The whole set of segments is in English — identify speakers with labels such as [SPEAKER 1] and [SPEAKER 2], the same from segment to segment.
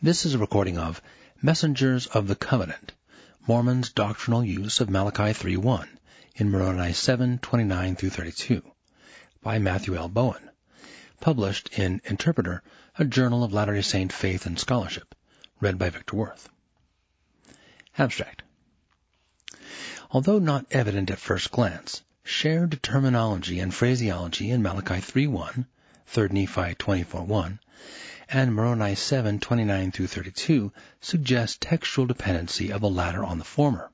[SPEAKER 1] This is a recording of Messengers of the Covenant, Mormon's Doctrinal Use of Malachi 3.1 in Moroni 7.29 through 32 by Matthew L. Bowen, published in Interpreter, a journal of Latter-day Saint faith and scholarship, read by Victor Worth. Abstract. Although not evident at first glance, shared terminology and phraseology in Malachi 3.1, 3 Nephi 24.1, and Moroni 7, 29 through 32 suggest textual dependency of the latter on the former.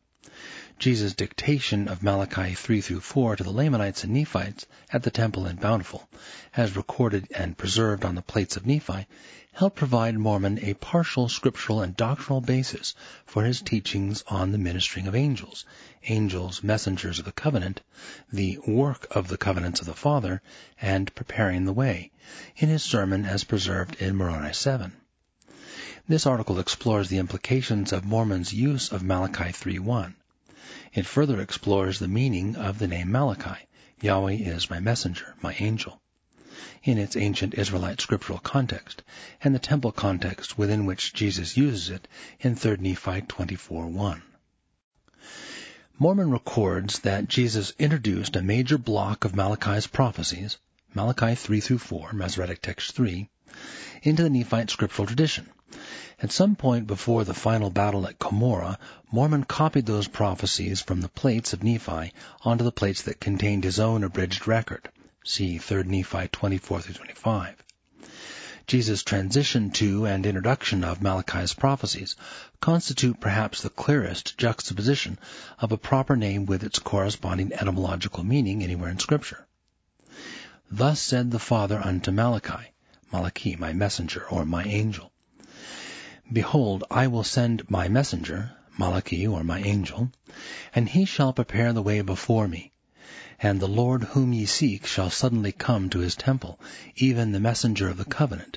[SPEAKER 1] Jesus' dictation of Malachi 3 through 4 to the Lamanites and Nephites at the temple in Bountiful, as recorded and preserved on the plates of Nephi, helped provide Mormon a partial scriptural and doctrinal basis for his teachings on the ministering of angels, angels messengers of the covenant, the work of the covenants of the Father, and preparing the way, in his sermon as preserved in Moroni 7. This article explores the implications of Mormon's use of Malachi 3.1. It further explores the meaning of the name Malachi, Yahweh is my messenger, my angel, in its ancient Israelite scriptural context, and the temple context within which Jesus uses it in 3 Nephi 24.1. Mormon records that Jesus introduced a major block of Malachi's prophecies, Malachi 3 through 4, Masoretic Text 3, into the Nephite scriptural tradition, at some point before the final battle at Cumorah, Mormon copied those prophecies from the plates of Nephi onto the plates that contained his own abridged record. See 3 Nephi 24 25. Jesus' transition to and introduction of Malachi's prophecies constitute perhaps the clearest juxtaposition of a proper name with its corresponding etymological meaning anywhere in Scripture. Thus said the Father unto Malachi, Malachi, my messenger, or my angel. Behold, I will send my messenger, Malachi, or my angel, and he shall prepare the way before me. And the Lord whom ye seek shall suddenly come to his temple, even the messenger of the covenant,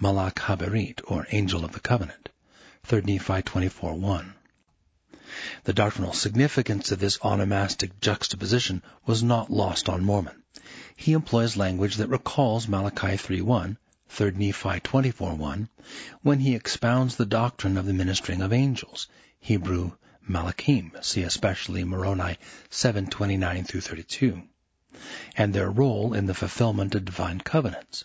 [SPEAKER 1] Malach Haberit, or angel of the covenant. 3 Nephi 24.1. The doctrinal significance of this onomastic juxtaposition was not lost on Mormon. He employs language that recalls Malachi 3.1, 3 Nephi 24.1, when he expounds the doctrine of the ministering of angels, Hebrew Malachim, see especially Moroni 7.29 through 32, and their role in the fulfillment of divine covenants.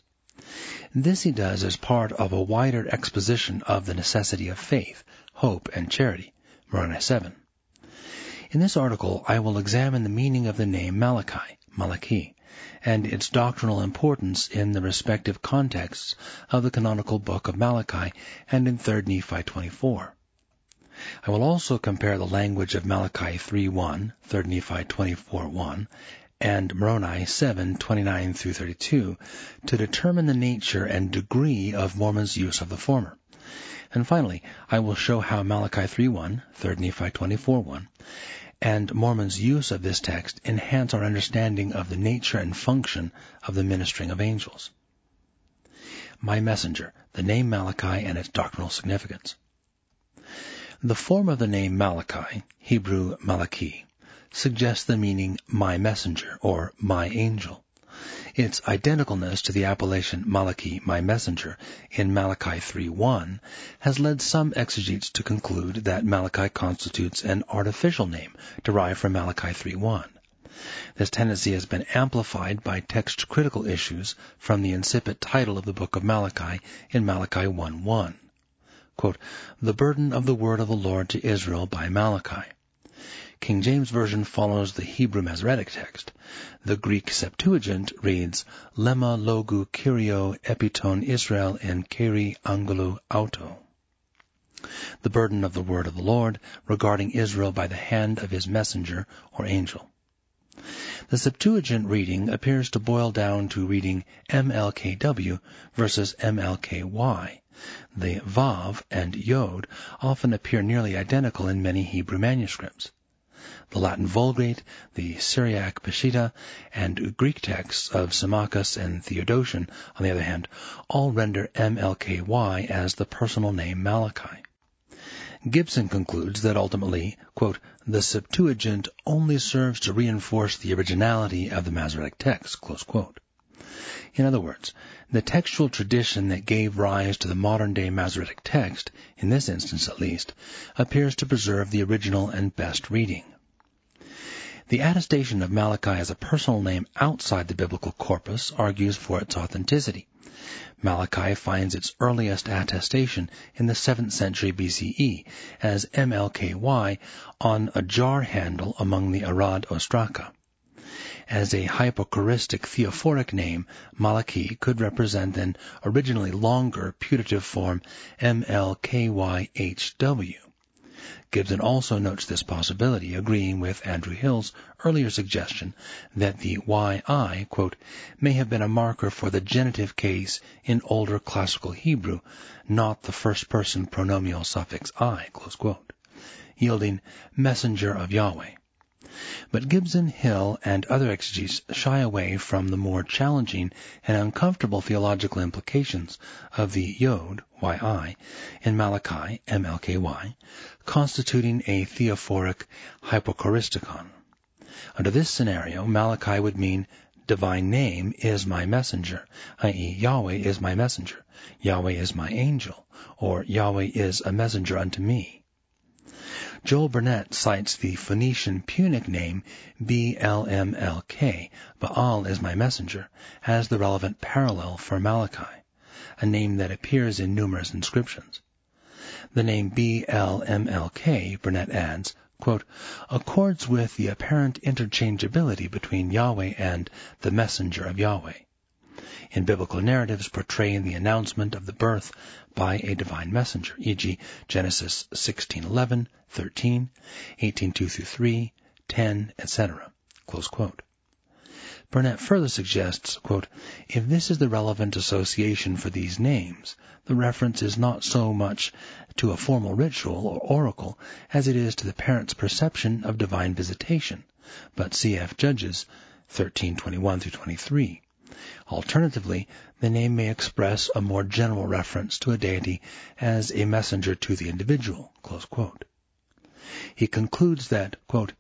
[SPEAKER 1] This he does as part of a wider exposition of the necessity of faith, hope, and charity, Moroni 7. In this article, I will examine the meaning of the name Malachi, Malachi, and its doctrinal importance in the respective contexts of the canonical book of Malachi and in 3 Nephi 24. I will also compare the language of Malachi 3.1, 3 Nephi 24.1, and Moroni 7.29 through 32 to determine the nature and degree of Mormon's use of the former. And finally, I will show how Malachi 3.1, 3 Nephi 24.1, and Mormon's use of this text enhance our understanding of the nature and function of the ministering of angels. My messenger, the name Malachi and its doctrinal significance. The form of the name Malachi, Hebrew Malachi, suggests the meaning my messenger or my angel. Its identicalness to the appellation Malachi, my messenger, in Malachi 3.1 has led some exegetes to conclude that Malachi constitutes an artificial name derived from Malachi 3.1. This tendency has been amplified by text-critical issues from the incipit title of the book of Malachi in Malachi 1.1. Quote, the burden of the word of the Lord to Israel by Malachi. King James Version follows the Hebrew Masoretic text. The Greek Septuagint reads, Lema logu Kyrio epiton Israel en keri angulu auto. The burden of the word of the Lord regarding Israel by the hand of his messenger or angel. The Septuagint reading appears to boil down to reading MLKW versus MLKY. The Vav and Yod often appear nearly identical in many Hebrew manuscripts. The Latin Vulgate, the Syriac Peshitta, and Greek texts of Symmachus and Theodotion, on the other hand, all render MLKY as the personal name Malachi. Gibson concludes that ultimately, quote, the Septuagint only serves to reinforce the originality of the Masoretic text, In other words, the textual tradition that gave rise to the modern-day Masoretic text, in this instance at least, appears to preserve the original and best reading. The attestation of Malachi as a personal name outside the biblical corpus argues for its authenticity. Malachi finds its earliest attestation in the 7th century BCE as MLKY on a jar handle among the Arad Ostraka. As a hypochoristic theophoric name, Malachi could represent an originally longer putative form MLKYHW. Gibson also notes this possibility, agreeing with Andrew Hill's earlier suggestion that the YI, quote, may have been a marker for the genitive case in older classical Hebrew, not the first person pronominal suffix I, yielding messenger of Yahweh. But Gibson, Hill, and other exegetes shy away from the more challenging and uncomfortable theological implications of the Yod, in Malachi, mlky, constituting a theophoric hypochoristicon. Under this scenario, Malachi would mean divine name is my messenger, i.e. Yahweh is my messenger, Yahweh is my angel, or Yahweh is a messenger unto me. Joel Burnett cites the Phoenician Punic name BLMLK, Baal is my messenger, as the relevant parallel for Malachi, a name that appears in numerous inscriptions. The name BLMLK, Burnett adds, quote, accords with the apparent interchangeability between Yahweh and the messenger of Yahweh. In biblical narratives portraying the announcement of the birth by a divine messenger, e.g. Genesis 16:11, 13, 18:2-3, 10, etc. Burnett further suggests, quote, if this is the relevant association for these names, the reference is not so much to a formal ritual or oracle as it is to the parent's perception of divine visitation, but cf. Judges 13:21-23. Alternatively, the name may express a more general reference to a deity as a messenger to the individual. He concludes that, quote,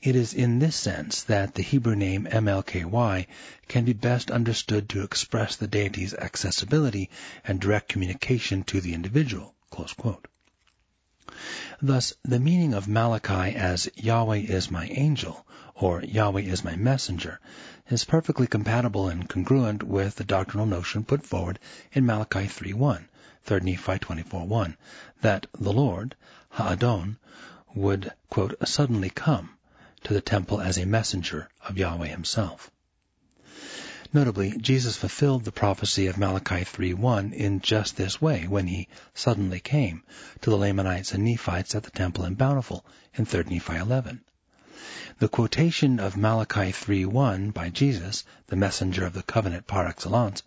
[SPEAKER 1] it is in this sense that the Hebrew name MLKY can be best understood to express the deity's accessibility and direct communication to the individual. Thus, the meaning of Malachi as Yahweh is my angel or Yahweh is my messenger is perfectly compatible and congruent with the doctrinal notion put forward in Malachi 3.1, 3 Nephi 24.1, that the Lord, Ha'adon, would, quote, suddenly come to the temple as a messenger of Yahweh himself. Notably, Jesus fulfilled the prophecy of Malachi 3.1 in just this way when he suddenly came to the Lamanites and Nephites at the temple in Bountiful in 3 Nephi 11. The quotation of Malachi 3.1 by Jesus, the messenger of the covenant par excellence,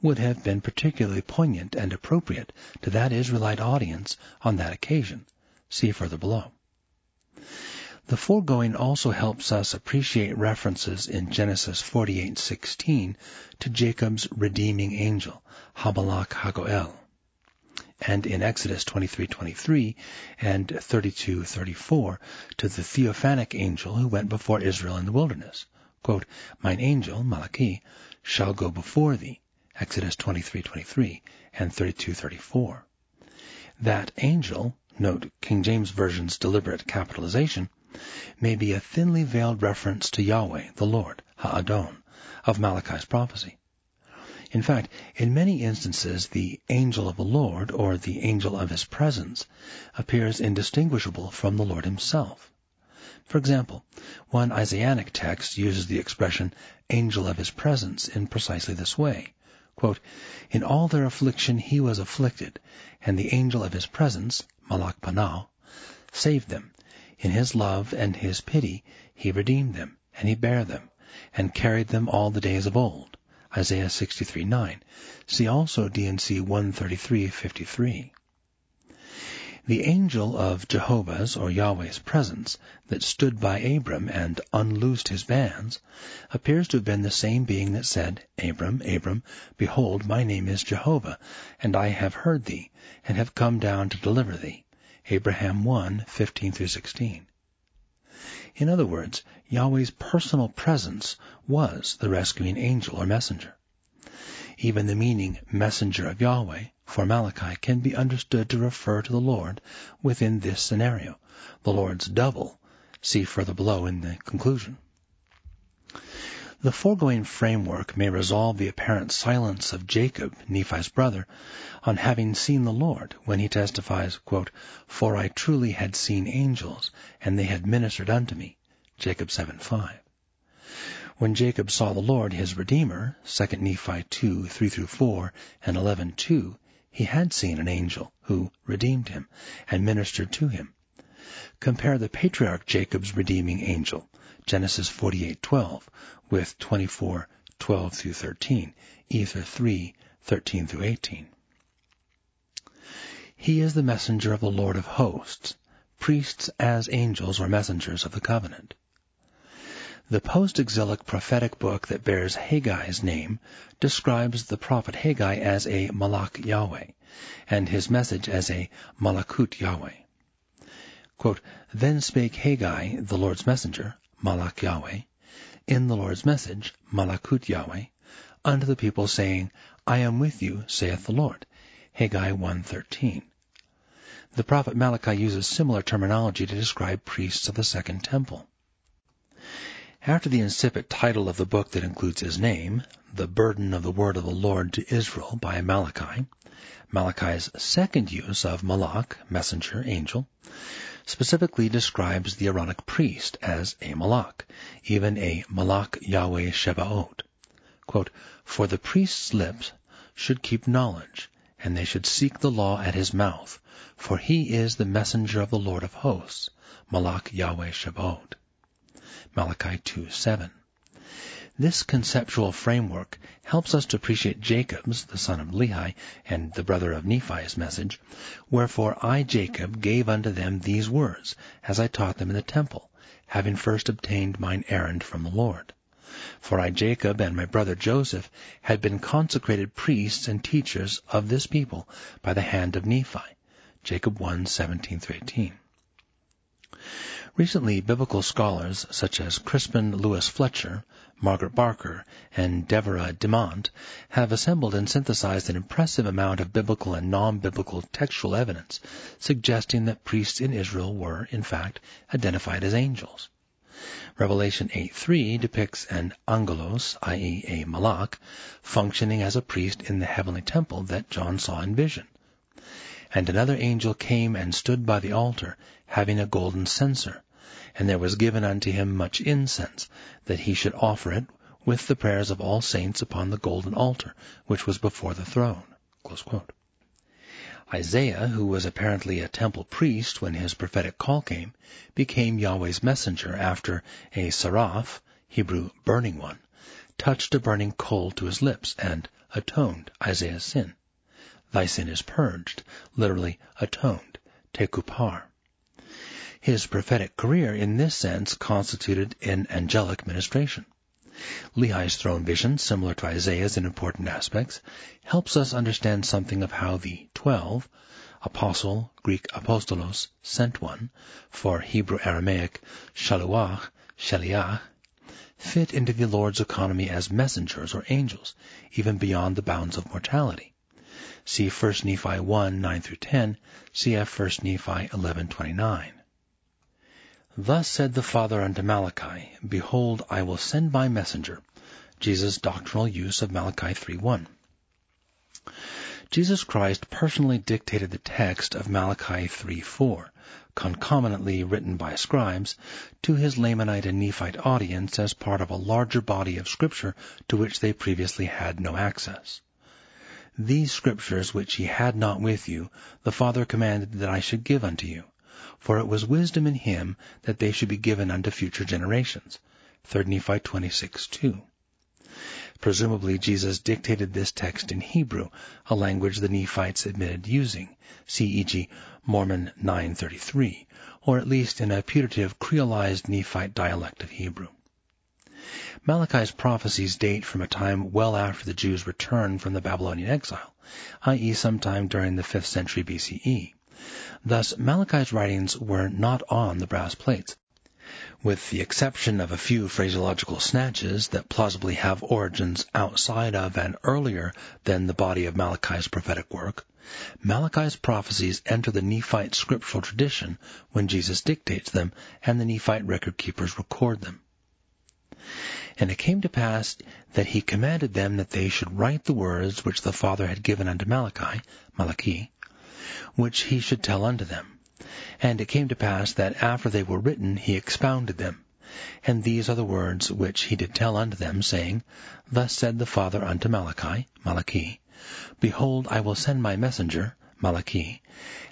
[SPEAKER 1] would have been particularly poignant and appropriate to that Israelite audience on that occasion. See further below. The foregoing also helps us appreciate references in Genesis 48:16 to Jacob's redeeming angel, Hamalak Hagoel, and in Exodus 23:23 and 32:34 to the theophanic angel who went before Israel in the wilderness. Quote, Mine angel, Malachi, shall go before thee. Exodus 23:23 and 32:34. That angel, note King James Version's deliberate capitalization, may be a thinly veiled reference to Yahweh, the Lord, Ha'adon, of Malachi's prophecy. In fact, in many instances, the angel of the Lord, or the angel of his presence, appears indistinguishable from the Lord himself. For example, one Isaianic text uses the expression angel of his presence in precisely this way. Quote, in all their affliction he was afflicted, and the angel of his presence, Malak Panah, saved them. In his love and his pity he redeemed them, and he bare them, and carried them all the days of old. Isaiah 63:9. See also D&C 133:53. The angel of Jehovah's or Yahweh's presence that stood by Abram and unloosed his bands appears to have been the same being that said, Abram, Abram, behold, my name is Jehovah, and I have heard thee, and have come down to deliver thee. Abraham 1, 15 through 16. In other words, Yahweh's personal presence was the rescuing angel or messenger. Even the meaning messenger of Yahweh for Malachi can be understood to refer to the Lord within this scenario, the Lord's double. See further below in the conclusion. The foregoing framework may resolve the apparent silence of Jacob, Nephi's brother, on having seen the Lord, when he testifies, quote, For I truly had seen angels, and they had ministered unto me. Jacob 7:5. When Jacob saw the Lord his Redeemer, 2 Nephi 2, 3-4, and 11:2, he had seen an angel who redeemed him and ministered to him. Compare the patriarch Jacob's redeeming angel, Genesis 48:12, with 24:12 through 13, Ether 3:13 through 18. He is the messenger of the Lord of hosts, priests as angels or messengers of the covenant. The post-exilic prophetic book that bears Haggai's name describes the prophet Haggai as a Malach Yahweh, and his message as a Malakut Yahweh. Quote, then spake Haggai, the Lord's messenger, Malach Yahweh, in the Lord's message, Malakut Yahweh, unto the people, saying, I am with you, saith the Lord. Haggai 1.13. The prophet Malachi uses similar terminology to describe priests of the Second Temple. After the incipit title of the book that includes his name, The Burden of the Word of the Lord to Israel by Malachi, Malachi's second use of Malach, messenger, angel, specifically describes the Aaronic priest as a Malach, even a Malach Yahweh Shebaot. Quote, For the priest's lips should keep knowledge, and they should seek the law at his mouth, for he is the messenger of the Lord of hosts, Malach Yahweh Shebaot. Malachi 2:7. This conceptual framework helps us to appreciate Jacob's, the son of Lehi, and the brother of Nephi's message, Wherefore I, Jacob, gave unto them these words, as I taught them in the temple, having first obtained mine errand from the Lord. For I, Jacob, and my brother Joseph, had been consecrated priests and teachers of this people by the hand of Nephi. Jacob 1, 17-18. Recently, biblical scholars such as Crispin Lewis Fletcher, Margaret Barker, and Deborah Dimant have assembled and synthesized an impressive amount of biblical and non-biblical textual evidence suggesting that priests in Israel were, in fact, identified as angels. Revelation 8.3 depicts an angelos, i.e. a malach, functioning as a priest in the heavenly temple that John saw in vision. And another angel came and stood by the altar, having a golden censer. And there was given unto him much incense, that he should offer it with the prayers of all saints upon the golden altar, which was before the throne. Isaiah, who was apparently a temple priest when his prophetic call came, became Yahweh's messenger after a seraph, Hebrew burning one, touched a burning coal to his lips and atoned Isaiah's sin. Thy sin is purged, literally atoned, tekupar. His prophetic career in this sense constituted an angelic ministration. Lehi's throne vision, similar to Isaiah's in important aspects, helps us understand something of how the twelve, apostle, Greek apostolos, sent one, for Hebrew Aramaic shaluach, shaliach, fit into the Lord's economy as messengers or angels, even beyond the bounds of mortality. See 1 Nephi 1, 9 through 10, cf 1 Nephi 11:29. Thus said the Father unto Malachi, Behold, I will send my messenger. Jesus' doctrinal use of Malachi 3.1. Jesus Christ personally dictated the text of Malachi 3.4, concomitantly written by scribes, to his Lamanite and Nephite audience as part of a larger body of scripture to which they previously had no access. These scriptures which ye had not with you, the Father commanded that I should give unto you. For it was wisdom in him that they should be given unto future generations. 3 Nephi 26:2. Presumably Jesus dictated this text in Hebrew, a language the Nephites admitted using, see e.g. Mormon 933, or at least in a putative creolized Nephite dialect of Hebrew. Malachi's prophecies date from a time well after the Jews' return from the Babylonian exile, i.e. sometime during the 5th century BCE. Thus, Malachi's writings were not on the brass plates. with the exception of a few phraseological snatches that plausibly have origins outside of and earlier than the body of Malachi's prophetic work, Malachi's prophecies enter the Nephite scriptural tradition when Jesus dictates them and the Nephite record keepers record them. And it came to pass that he commanded them that they should write the words which the Father had given unto Malachi, Malachi, which he should tell unto them. And it came to pass that after they were written he expounded them. And these are the words which he did tell unto them, saying, Thus said the Father unto Malachi, Malachi, Behold, I will send my messenger, Malachi,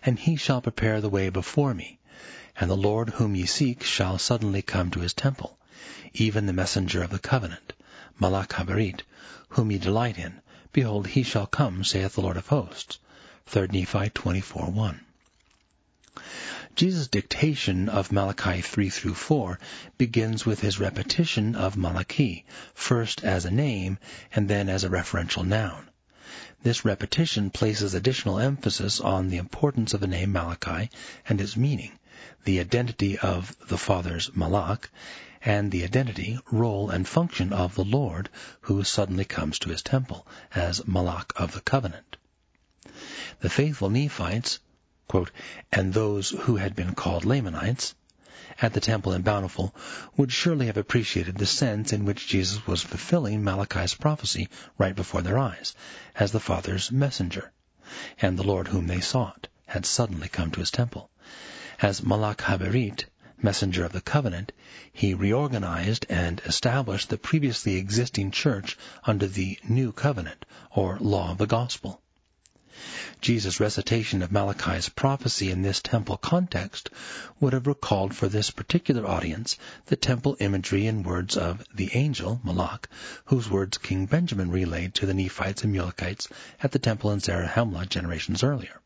[SPEAKER 1] and he shall prepare the way before me. And the Lord whom ye seek shall suddenly come to his temple, even the messenger of the covenant, Malach whom ye delight in. Behold, he shall come, saith the Lord of hosts. 3 Nephi 24:1. Jesus' dictation of Malachi 3 through 4 begins with his repetition of Malachi, first as a name and then as a referential noun. This repetition places additional emphasis on the importance of the name Malachi and its meaning, the identity of the Father's Malach, and the identity, role, and function of the Lord who suddenly comes to his temple as Malach of the covenant. The faithful Nephites, quote, and those who had been called Lamanites, at the temple in Bountiful would surely have appreciated the sense in which Jesus was fulfilling Malachi's prophecy right before their eyes, as the Father's messenger, and the Lord whom they sought had suddenly come to his temple. As Malach Haberit, messenger of the covenant, he reorganized and established the previously existing church under the new covenant, or law of the gospel. Jesus' recitation of Malachi's prophecy in this temple context would have recalled for this particular audience the temple imagery and words of the angel, Malach, whose words King Benjamin relayed to the Nephites and Mulekites at the temple in Zarahemla generations earlier.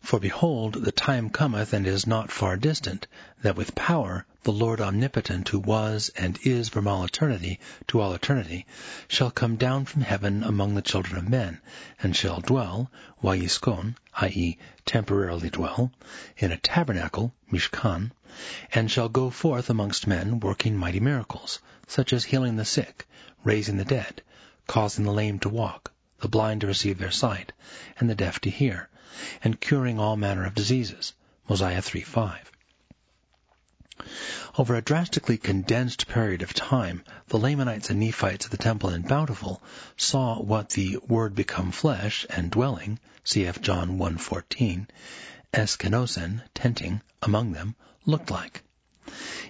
[SPEAKER 1] For behold, the time cometh and is not far distant, that with power the Lord omnipotent, who was and is from all eternity to all eternity, shall come down from heaven among the children of men, and shall dwell, Wayiskon, i.e., temporarily dwell, in a tabernacle, Mishkan, and shall go forth amongst men, working mighty miracles, such as healing the sick, raising the dead, causing the lame to walk, the blind to receive their sight, and the deaf to hear, and curing all manner of diseases. Mosiah 3.5. Over a drastically condensed period of time, the Lamanites and Nephites at the temple in Bountiful saw what the Word become flesh and dwelling, cf. John 1.14, eskenosen, tenting, among them, looked like,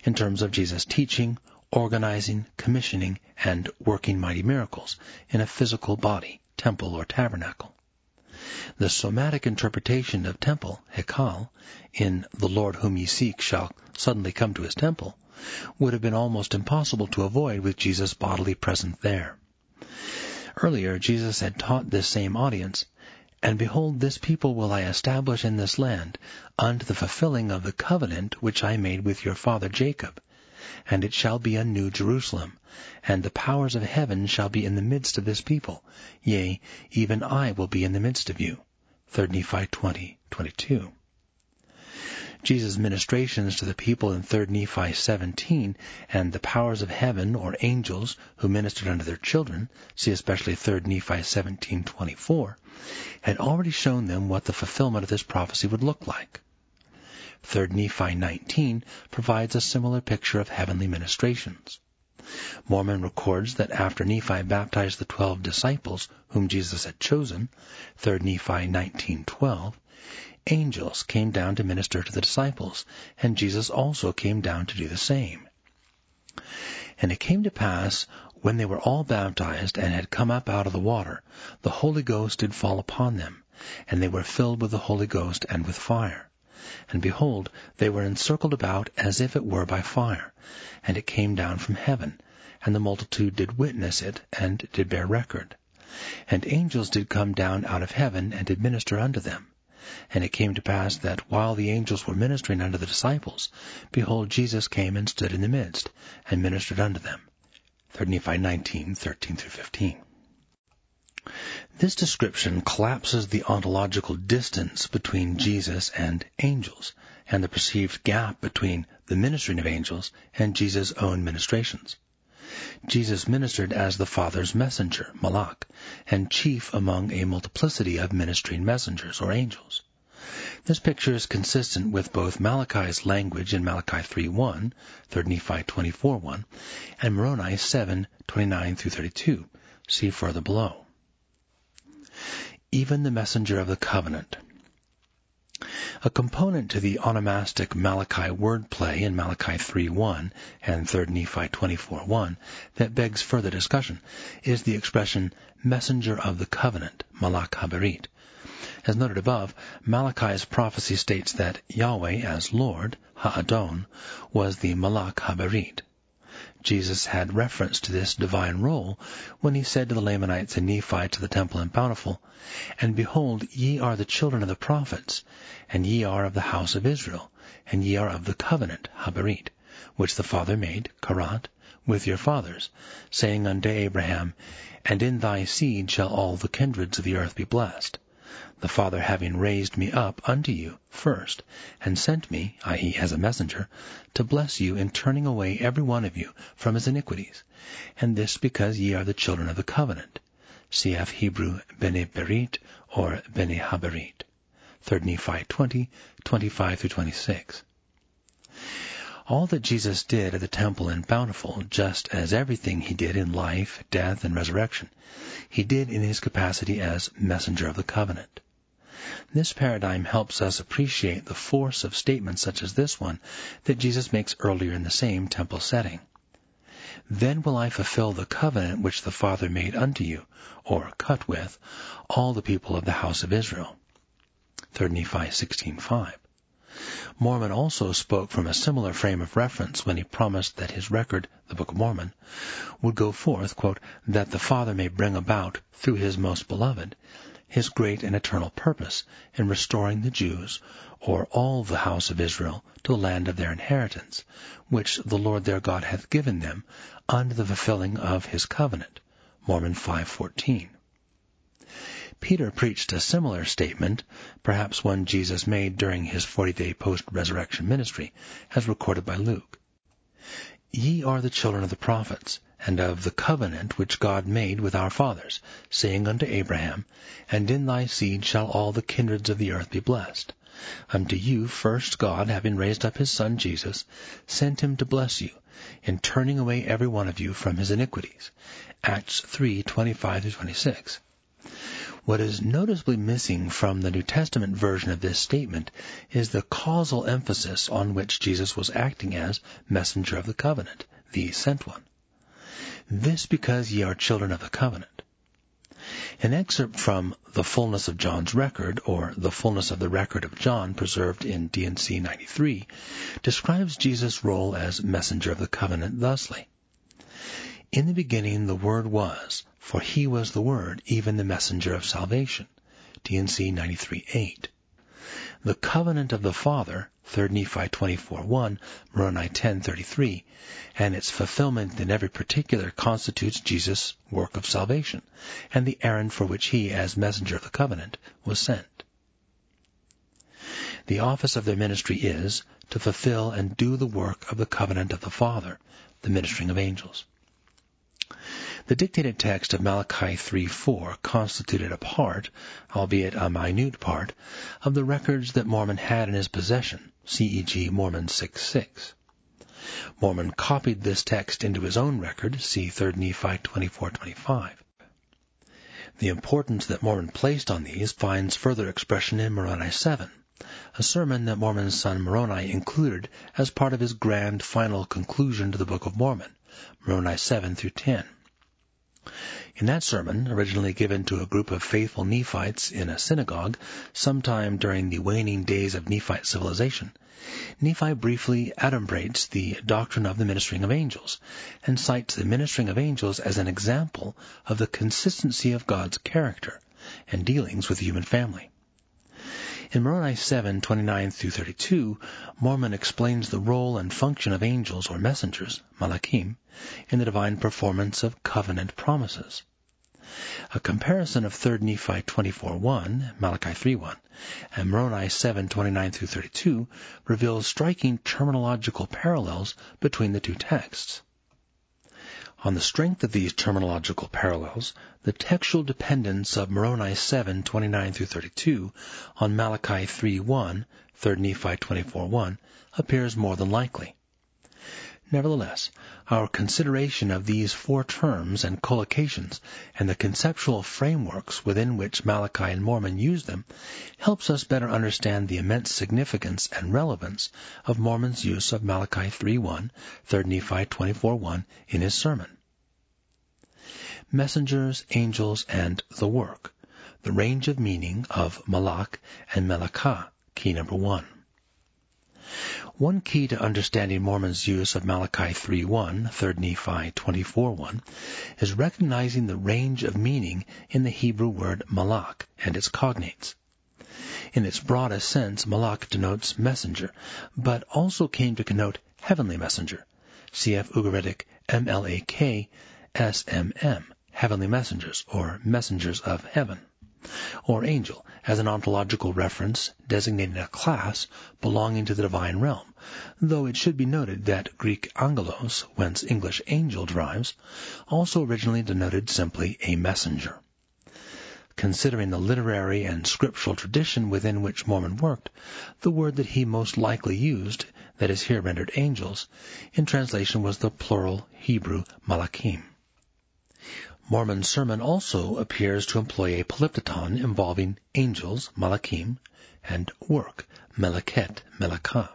[SPEAKER 1] in terms of Jesus' teaching, organizing, commissioning, and working mighty miracles in a physical body, temple or tabernacle. The somatic interpretation of temple, hekal, in the Lord whom ye seek shall suddenly come to his temple, would have been almost impossible to avoid with Jesus bodily present there. Earlier, Jesus had taught this same audience, And behold, this people will I establish in this land, unto the fulfilling of the covenant which I made with your father Jacob. And it shall be a new Jerusalem, and the powers of heaven shall be in the midst of this people. Yea, even I will be in the midst of you. 3 Nephi 20, 22. Jesus' ministrations to the people in 3 Nephi 17 and the powers of heaven or angels who ministered unto their children, see especially 3 Nephi 17:24, had already shown them what the fulfillment of this prophecy would look like. 3 Nephi 19 provides a similar picture of heavenly ministrations. Mormon records that after Nephi baptized the twelve disciples whom Jesus had chosen, 3 Nephi 19:12, angels came down to minister to the disciples, and Jesus also came down to do the same. And it came to pass, when they were all baptized and had come up out of the water, the Holy Ghost did fall upon them, and they were filled with the Holy Ghost and with fire. And behold, they were encircled about as if it were by fire, and it came down from heaven, and the multitude did witness it, and did bear record. And angels did come down out of heaven, and did minister unto them. And it came to pass that while the angels were ministering unto the disciples, behold, Jesus came and stood in the midst, and ministered unto them. 3 Nephi 19, 13 15. This description collapses the ontological distance between Jesus and angels, and the perceived gap between the ministering of angels and Jesus' own ministrations. Jesus ministered as the Father's messenger, Malach, and chief among a multiplicity of ministering messengers or angels. This picture is consistent with both Malachi's language in Malachi 3.1, 3 Nephi 24.1, and Moroni 7.29 through 32. See further below. Even the messenger of the covenant. A component to the onomastic Malachi wordplay in Malachi 3.1 and 3 Nephi 24.1 that begs further discussion is the expression messenger of the covenant, Malach Haberit. As noted above, Malachi's prophecy states that Yahweh as Lord, Ha'adon, was the Malach Haberit. Jesus had reference to this divine role when he said to the Lamanites and Nephi to the temple in Bountiful, And behold, ye are the children of the prophets, and ye are of the house of Israel, and ye are of the covenant, Haberit, which the Father made, Karat, with your fathers, saying unto Abraham, And in thy seed shall all the kindreds of the earth be blessed the Father having raised me up unto you first, and sent me, i.e., as a messenger, to bless you in turning away every one of you from his iniquities, and this because ye are the children of the covenant. Cf. Hebrew Bene Berit or Bene Haberit. 3 Nephi 20, 25 through 26. All that Jesus did at the temple in Bountiful, just as everything he did in life, death, and resurrection, he did in his capacity as messenger of the covenant. This paradigm helps us appreciate the force of statements such as this one that Jesus makes earlier in the same temple setting. Then will I fulfill the covenant which the Father made unto you, or cut with, all the people of the house of Israel. 3 Nephi 16.5 Mormon also spoke from a similar frame of reference when he promised that his record, the Book of Mormon, would go forth, quote, that the Father may bring about, through his most beloved, his great and eternal purpose in restoring the Jews, or all the house of Israel, to the land of their inheritance, which the Lord their God hath given them, unto the fulfilling of his covenant. Mormon 5.14. Peter preached a similar statement, perhaps one Jesus made during his 40-day post-resurrection ministry, as recorded by Luke. Ye are the children of the prophets, and of the covenant which God made with our fathers, saying unto Abraham, And in thy seed shall all the kindreds of the earth be blessed. Unto you first God, having raised up his Son Jesus, sent him to bless you, in turning away every one of you from his iniquities. Acts 3:25-26. What is noticeably missing from the New Testament version of this statement is the causal emphasis on which Jesus was acting as messenger of the covenant, the sent one. This because ye are children of the covenant. An excerpt from The Fullness of John's Record, or The Fullness of the Record of John, preserved in D&C 93, describes Jesus' role as messenger of the covenant thusly. In the beginning the Word was, for he was the Word, even the messenger of salvation. D&C 93.8. The covenant of the Father, 3 Nephi 24.1, Moroni 10.33, and its fulfillment in every particular constitutes Jesus' work of salvation, and the errand for which he, as messenger of the covenant, was sent. The office of their ministry is to fulfill and do the work of the covenant of the Father, the ministering of angels. The dictated text of Malachi 3.4 constituted a part, albeit a minute part, of the records that Mormon had in his possession, CEG Mormon 6.6. Mormon copied this text into his own record, see 3 Nephi 24.25. The importance that Mormon placed on these finds further expression in Moroni 7, a sermon that Mormon's son Moroni included as part of his grand final conclusion to the Book of Mormon, Moroni 7 through 10. In that sermon, originally given to a group of faithful Nephites in a synagogue sometime during the waning days of Nephite civilization, Nephi briefly adumbrates the doctrine of the ministering of angels and cites the ministering of angels as an example of the consistency of God's character and dealings with the human family. In Moroni 7, 29 through 32, Mormon explains the role and function of angels or messengers, malachim, in the divine performance of covenant promises. A comparison of 3 Nephi 24.1, Malachi 3.1, and Moroni 7.29 through 32 reveals striking terminological parallels between the two texts. On the strength of these terminological parallels, the textual dependence of Moroni 7:29 through 32 on Malachi 3:1, 3 Nephi 24:1 appears more than likely. Nevertheless, our consideration of these four terms and collocations and the conceptual frameworks within which Malachi and Mormon use them helps us better understand the immense significance and relevance of Mormon's use of Malachi 3.1, 3 Nephi 24.1 in his sermon. Messengers, angels, and the work. The range of meaning of Malak and Melakah, key number one. One key to understanding Mormon's use of Malachi 3.1, 3 Nephi 24.1, is recognizing the range of meaning in the Hebrew word malak and its cognates. In its broadest sense, malak denotes messenger, but also came to connote heavenly messenger. Cf. Ugaritic MLAK SMM, heavenly messengers, or messengers of heaven or angel as an ontological reference designating a class belonging to the divine realm, though it should be noted that Greek angelos, whence English angel derives, also originally denoted simply a messenger. Considering the literary and scriptural tradition within which Mormon worked, the word that he most likely used, that is here rendered angels, in translation was the plural Hebrew malachim. Mormon's sermon also appears to employ a polyptoton involving angels, malachim, and work, meleket, melakah.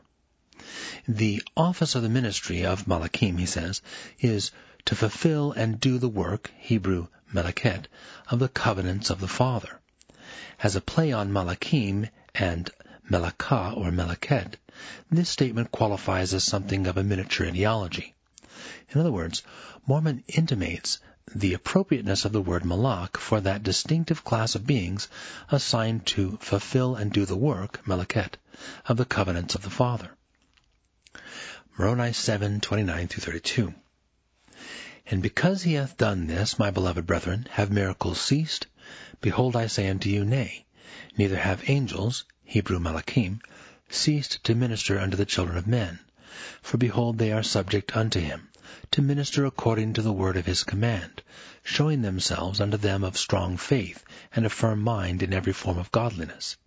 [SPEAKER 1] The office of the ministry of malachim, he says, is to fulfill and do the work, Hebrew meleket, of the covenants of the Father. As a play on malachim and melakah or meleket, this statement qualifies as something of a miniature etiology. In other words, Mormon intimates the appropriateness of the word malak for that distinctive class of beings assigned to fulfill and do the work, meleket, of the covenants of the Father. Moroni 7:29 32. And because he hath done this, my beloved brethren, have miracles ceased? Behold, I say unto you, Nay, neither have angels, Hebrew malachim, ceased to minister unto the children of men. For behold, they are subject unto him, to minister according to the word of his command, showing themselves unto them of strong faith and a firm mind in every form of godliness.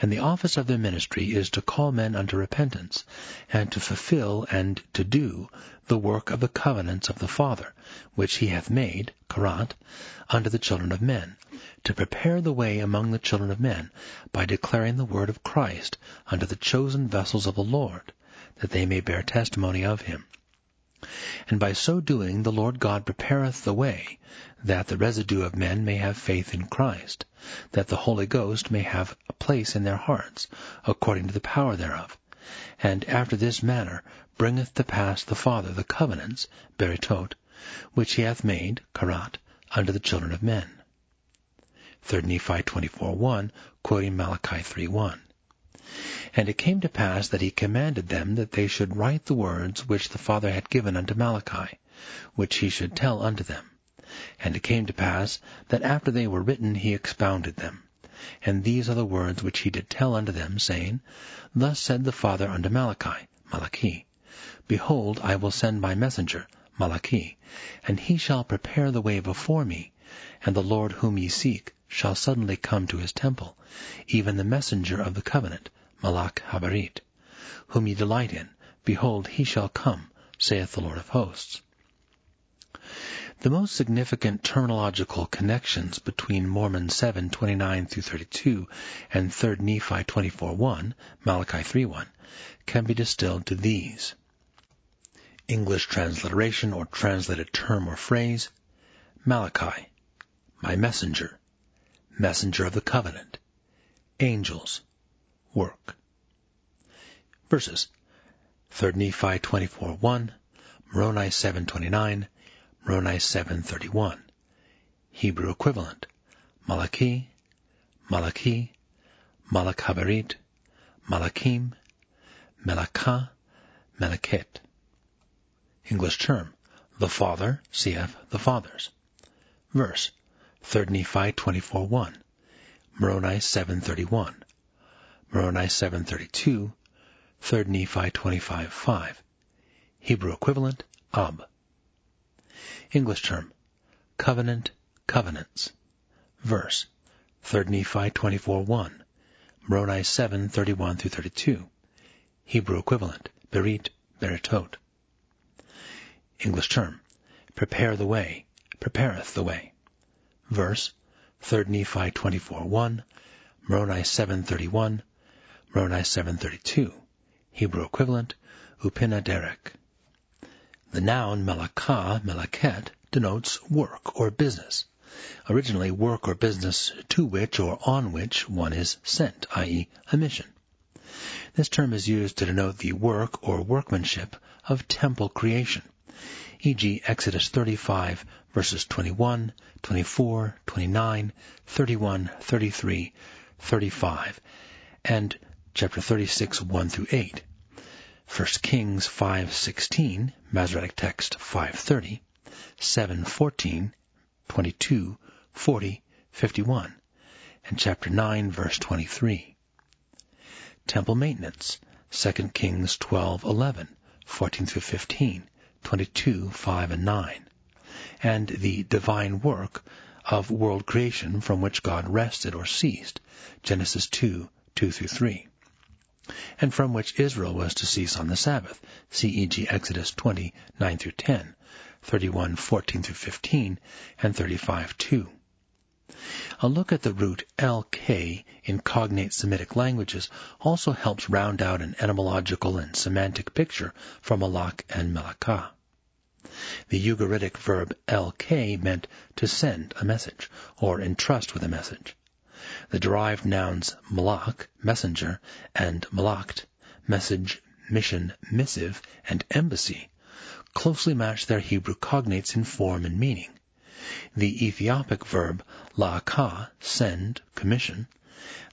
[SPEAKER 1] And the office of their ministry is to call men unto repentance, and to fulfill and to do the work of the covenants of the Father, which he hath made, Karat, unto the children of men, to prepare the way among the children of men, by declaring the word of Christ unto the chosen vessels of the Lord, that they may bear testimony of him. And by so doing the Lord God prepareth the way, that the residue of men may have faith in Christ, that the Holy Ghost may have a place in their hearts, according to the power thereof, and after this manner bringeth to pass the Father the covenants, Beritot, which he hath made, Karat, unto the children of men. 3 Nephi 24.1, quoting Malachi 3.1. And it came to pass that he commanded them that they should write the words which the Father had given unto Malachi, which he should tell unto them. And it came to pass that after they were written he expounded them. And these are the words which he did tell unto them, saying, Thus said the Father unto Malachi, Malachi, Behold, I will send my messenger, Malachi, and he shall prepare the way before me, and the Lord whom ye seek shall suddenly come to his temple, even the messenger of the covenant, Malak Habarit, whom ye delight in. Behold, he shall come, saith the Lord of hosts. The most significant terminological connections between Mormon 7:29 through 32 and 3 Nephi 24:1, Malachi 3:1, can be distilled to these. English transliteration or translated term or phrase, Malachi, my messenger, messenger of the covenant, angels, work. Verses 3 Nephi 24:1, Moroni 7:29, Moroni 7:31. Hebrew equivalent: Malachi, Malachi, Malakhabarit, Malachim, Melakah, Meleket. English term: the Father, cf. the Fathers. Verse: 3 Nephi 24.1, Moroni 7.31, Moroni 7.32, 3 Nephi 25.5, Hebrew equivalent, Ab. English term, covenant, covenants. Verse, 3 Nephi 24.1, Moroni 7.31 through 32, Hebrew equivalent, Berit, Beritot. English term, prepare the way, prepareth the way. Verse, 3 Nephi 24.1, Moroni 7.31, Moroni 7.32, Hebrew equivalent, Upina Derek. The noun melakah, melaket, denotes work or business. Originally work or business to which or on which one is sent, i.e. a mission. This term is used to denote the work or workmanship of temple creation, e.g. Exodus 35 verses 21, 24, 29, 31, 33, 35, and chapter 36 1 through 8. 1 Kings 5:16, Masoretic text 5:30, 7:14, 22, 40, 51, and chapter 9 verse 23. Temple maintenance, 2 Kings 12:11, 14 through 15, 22, 5 and 9, and the divine work of world creation from which God rested or ceased, Genesis 2, 2 through 3 and from which Israel was to cease on the Sabbath, C.E.G. Exodus 20, 9 through 10, 31, 14 through 15, and 35, 2. A look at the root LK in cognate Semitic languages also helps round out an etymological and semantic picture from Malak and Melakah. The Ugaritic verb LK meant to send a message, or entrust with a message. The derived nouns malak, messenger, and malakt, message, mission, missive, and embassy, closely match their Hebrew cognates in form and meaning. The Ethiopic verb la'aka, send, commission,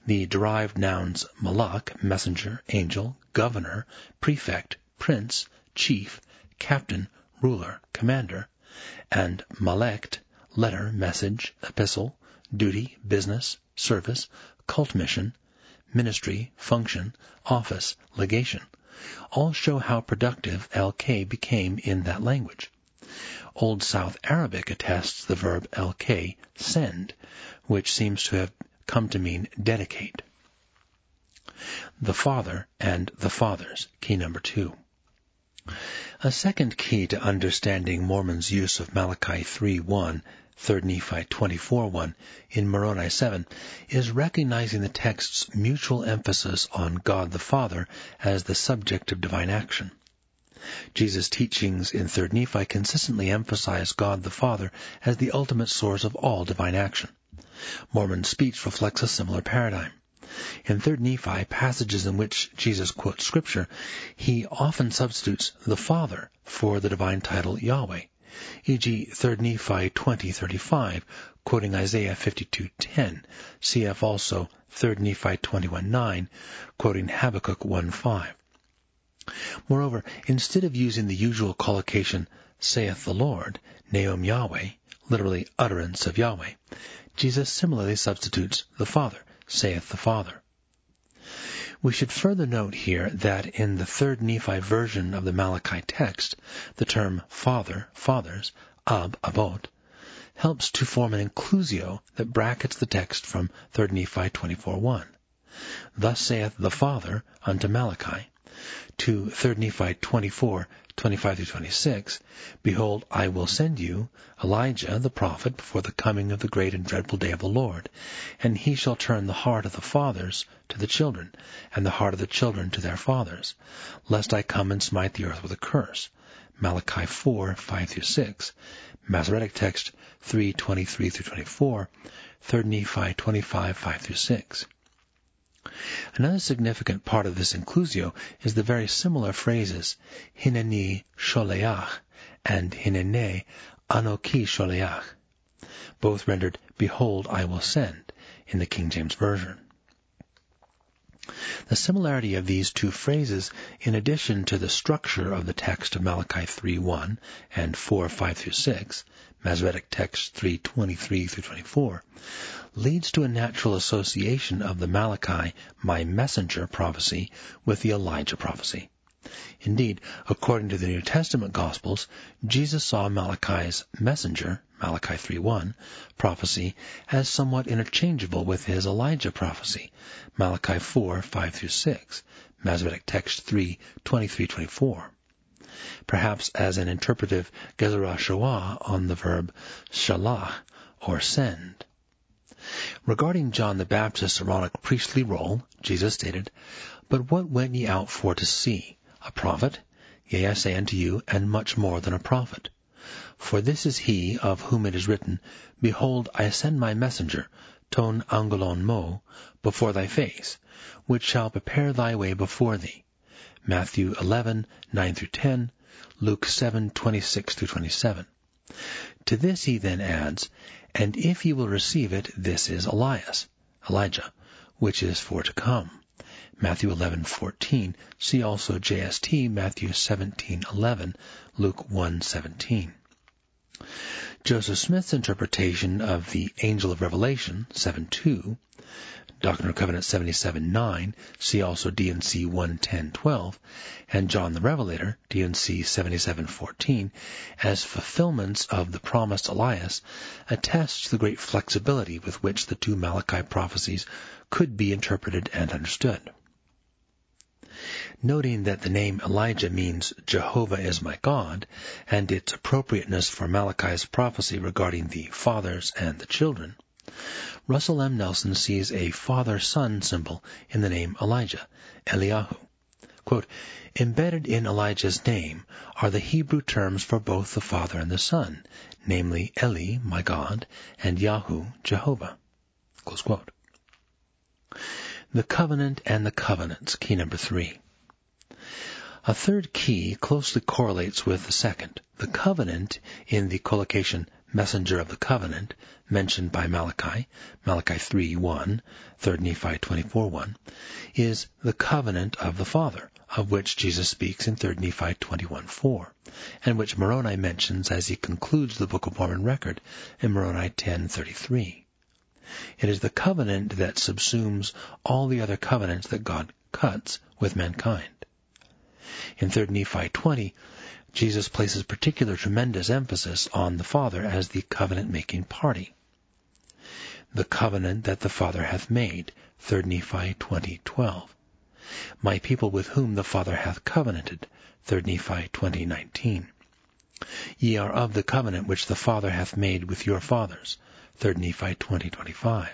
[SPEAKER 1] the derived nouns malak, messenger, angel, governor, prefect, prince, chief, captain, ruler, commander, and malekt, letter, message, epistle, duty, business, service, cult mission, ministry, function, office, legation, all show how productive LK became in that language. Old South Arabic attests the verb LK, send, which seems to have come to mean dedicate. The Father and the Fathers, key number two. A second key to understanding Mormon's use of Malachi 3.1 3 Nephi 24.1 in Moroni 7 is recognizing the text's mutual emphasis on God the Father as the subject of divine action. Jesus' teachings in 3 Nephi consistently emphasize God the Father as the ultimate source of all divine action. Mormon speech reflects a similar paradigm. In 3 Nephi, passages in which Jesus quotes Scripture, he often substitutes the Father for the divine title Yahweh, e.g. 3 Nephi 20:35, quoting Isaiah 52:10, cf. also 3 Nephi 21:9, quoting Habakkuk 1:5. Moreover, instead of using the usual collocation, saith the Lord, Neom Yahweh, literally utterance of Yahweh, Jesus similarly substitutes the Father, saith the Father. We should further note here that in the third Nephi version of the Malachi text, the term father, fathers, ab, abot, helps to form an inclusio that brackets the text from 3 Nephi 24.1. Thus saith the Father unto Malachi, to 3 Nephi 24, 25 through 26, Behold, I will send you Elijah the prophet before the coming of the great and dreadful day of the Lord, and he shall turn the heart of the fathers to the children, and the heart of the children to their fathers, lest I come and smite the earth with a curse. Malachi 4, 5 through 6, Masoretic text 3, 23 through 24, 3 Nephi 25, 5 through 6. Another significant part of this inclusio is the very similar phrases Hineni sholeach and Hinene anoki sholeach, both rendered Behold, I will send in the King James Version. The similarity of these two phrases, in addition to the structure of the text of Malachi 3.1 and 4.5 through 6, Masoretic text 3.23 through 24, leads to a natural association of the Malachi, my messenger prophecy with the Elijah prophecy. Indeed, according to the New Testament Gospels, Jesus saw Malachi's messenger, Malachi 3.1, prophecy as somewhat interchangeable with his Elijah prophecy, Malachi 4.5 through 6, Masoretic text 3.23-24. Perhaps as an interpretive Gezerah Shavah on the verb shalach, or send. Regarding John the Baptist's Aaronic priestly role, Jesus stated, But what went ye out for to see? A prophet? Yea, I say unto you, and much more than a prophet. For this is he of whom it is written, Behold, I send my messenger, ton angelon mo, before thy face, which shall prepare thy way before thee. Matthew 11, 9 through 10, Luke 7, 26 through 27. To this he then adds, And if ye will receive it, this is Elias, Elijah, which is for to come. Matthew 11:14. See also JST Matthew 17:11, Luke 1:17. Joseph Smith's interpretation of the Angel of Revelation 7:2, Doctrine and Covenant 77:9, see also D&C 110:12, and John the Revelator D&C 77:14 as fulfillments of the promised Elias attests the great flexibility with which the two Malachi prophecies could be interpreted and understood. Noting that the name Elijah means Jehovah is my God, and its appropriateness for Malachi's prophecy regarding the fathers and the children, Russell M. Nelson sees a father-son symbol in the name Elijah, Eliyahu. Quote, Embedded in Elijah's name are the Hebrew terms for both the Father and the Son, namely Eli, my God, and Yahu, Jehovah. The covenant and the covenants, key number three. A third key closely correlates with the second. The covenant in the collocation messenger of the covenant mentioned by Malachi, Malachi 3, 1, 3 Nephi 24, 1, is the covenant of the Father, of which Jesus speaks in 3 Nephi 21, 4, and which Moroni mentions as he concludes the Book of Mormon record in Moroni 10, 33. It is the covenant that subsumes all the other covenants that God cuts with mankind. In 3 Nephi 20, Jesus places particular tremendous emphasis on the Father as the covenant-making party. The covenant that the Father hath made, 3 Nephi 20:12. My people with whom the Father hath covenanted, 3 Nephi 20:19. Ye are of the covenant which the Father hath made with your fathers, 3 Nephi 20:25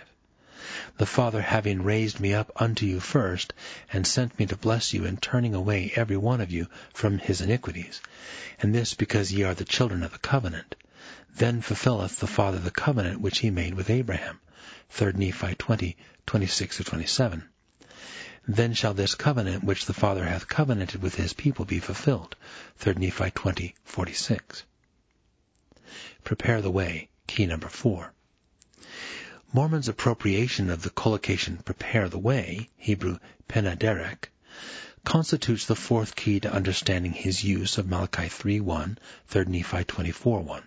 [SPEAKER 1] the Father having raised me up unto you first, and sent me to bless you in turning away every one of you from his iniquities, and this because ye are the children of the covenant, then fulfilleth the Father the covenant which he made with Abraham. 3 Nephi 20, 26-27. Then shall this covenant which the Father hath covenanted with his people be fulfilled. 3 Nephi 20, 46. Prepare the way, key number four. Mormon's appropriation of the collocation prepare the way, Hebrew penaderek, constitutes the fourth key to understanding his use of Malachi 3.1, 3 Nephi 24.1.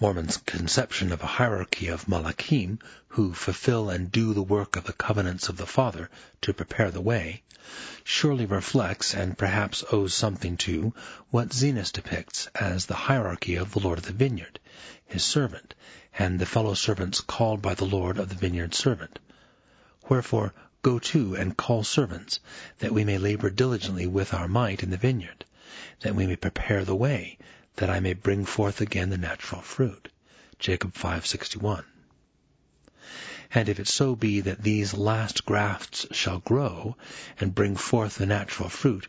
[SPEAKER 1] Mormon's conception of a hierarchy of malachim who fulfill and do the work of the covenants of the Father to prepare the way surely reflects and perhaps owes something to what Zenos depicts as the hierarchy of the Lord of the vineyard, his servant, and the fellow servants called by the Lord of the vineyard servant. Wherefore, go to and call servants, that we may labor diligently with our might in the vineyard, that we may prepare the way, that I may bring forth again the natural fruit. Jacob 5:61. And if it so be that these last grafts shall grow, and bring forth the natural fruit,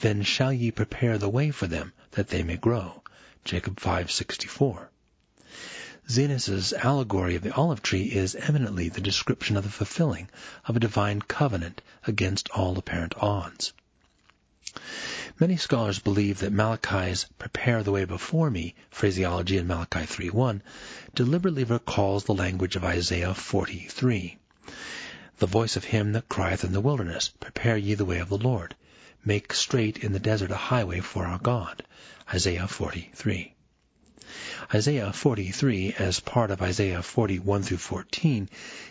[SPEAKER 1] then shall ye prepare the way for them, that they may grow. Jacob 5:64. Zenos's allegory of the olive tree is eminently the description of the fulfilling of a divine covenant against all apparent odds. Many scholars believe that Malachi's prepare the way before me phraseology in Malachi 3.1 deliberately recalls the language of Isaiah 43. The voice of him that crieth in the wilderness, Prepare ye the way of the Lord. Make straight in the desert a highway for our God. Isaiah 43. Isaiah 43, as part of Isaiah 41 through 14,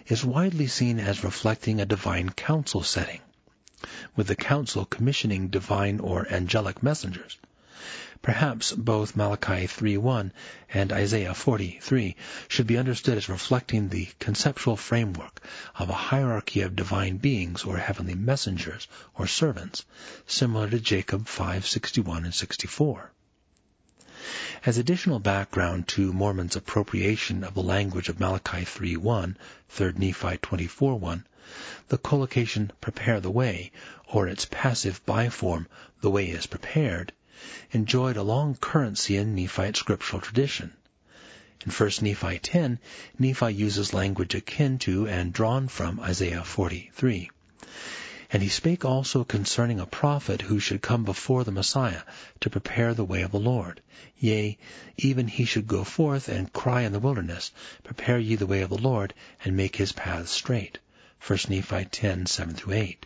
[SPEAKER 1] is widely seen as reflecting a divine council setting, with the council commissioning divine or angelic messengers. Perhaps both Malachi 3.1 and Isaiah 43 should be understood as reflecting the conceptual framework of a hierarchy of divine beings or heavenly messengers or servants, similar to Jacob 5.61 and 64. As additional background to Mormon's appropriation of the language of Malachi 3.1, 3 Nephi 24.1, the collocation prepare the way, or its passive biform, the way is prepared, enjoyed a long currency in Nephite scriptural tradition. In 1 Nephi 10, Nephi uses language akin to and drawn from Isaiah 43. And he spake also concerning a prophet who should come before the Messiah to prepare the way of the Lord. Yea, even he should go forth and cry in the wilderness, Prepare ye the way of the Lord, and make his paths straight. 1 Nephi 10, 7-8.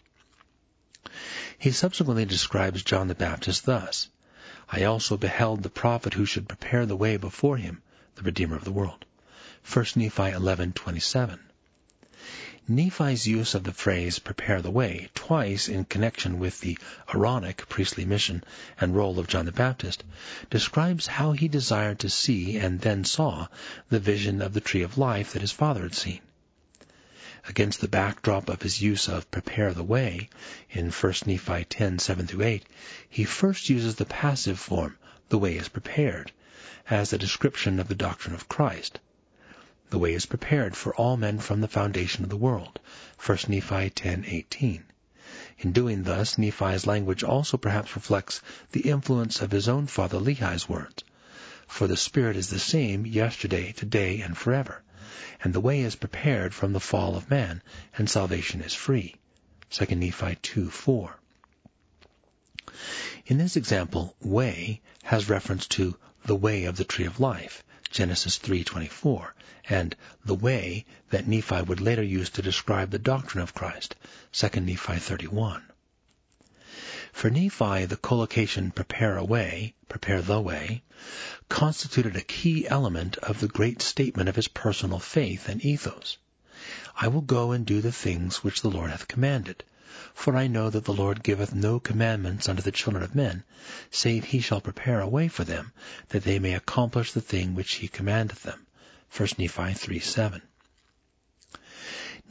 [SPEAKER 1] He subsequently describes John the Baptist thus, I also beheld the prophet who should prepare the way before him, the Redeemer of the world. 1 Nephi 11:27. Nephi's use of the phrase prepare the way twice in connection with the Aaronic priestly mission and role of John the Baptist describes how he desired to see and then saw the vision of the tree of life that his father had seen. Against the backdrop of his use of prepare the way in 1 Nephi 10, 7-8, he first uses the passive form, the way is prepared, as a description of the doctrine of Christ. The way is prepared for all men from the foundation of the world. 1 Nephi 10:18. In doing thus, Nephi's language also perhaps reflects the influence of his own father Lehi's words. For the Spirit is the same yesterday, today, and forever. And the way is prepared from the fall of man, and salvation is free. 2 Nephi 2:4. In this example, way has reference to the way of the tree of life, Genesis 3:24, and the way that Nephi would later use to describe the doctrine of Christ, 2 Nephi 31. For Nephi, the collocation prepare a way, prepare the way, constituted a key element of the great statement of his personal faith and ethos. I will go and do the things which the Lord hath commanded. For I know that the Lord giveth no commandments unto the children of men, save he shall prepare a way for them, that they may accomplish the thing which he commandeth them. 1 Nephi 3:7.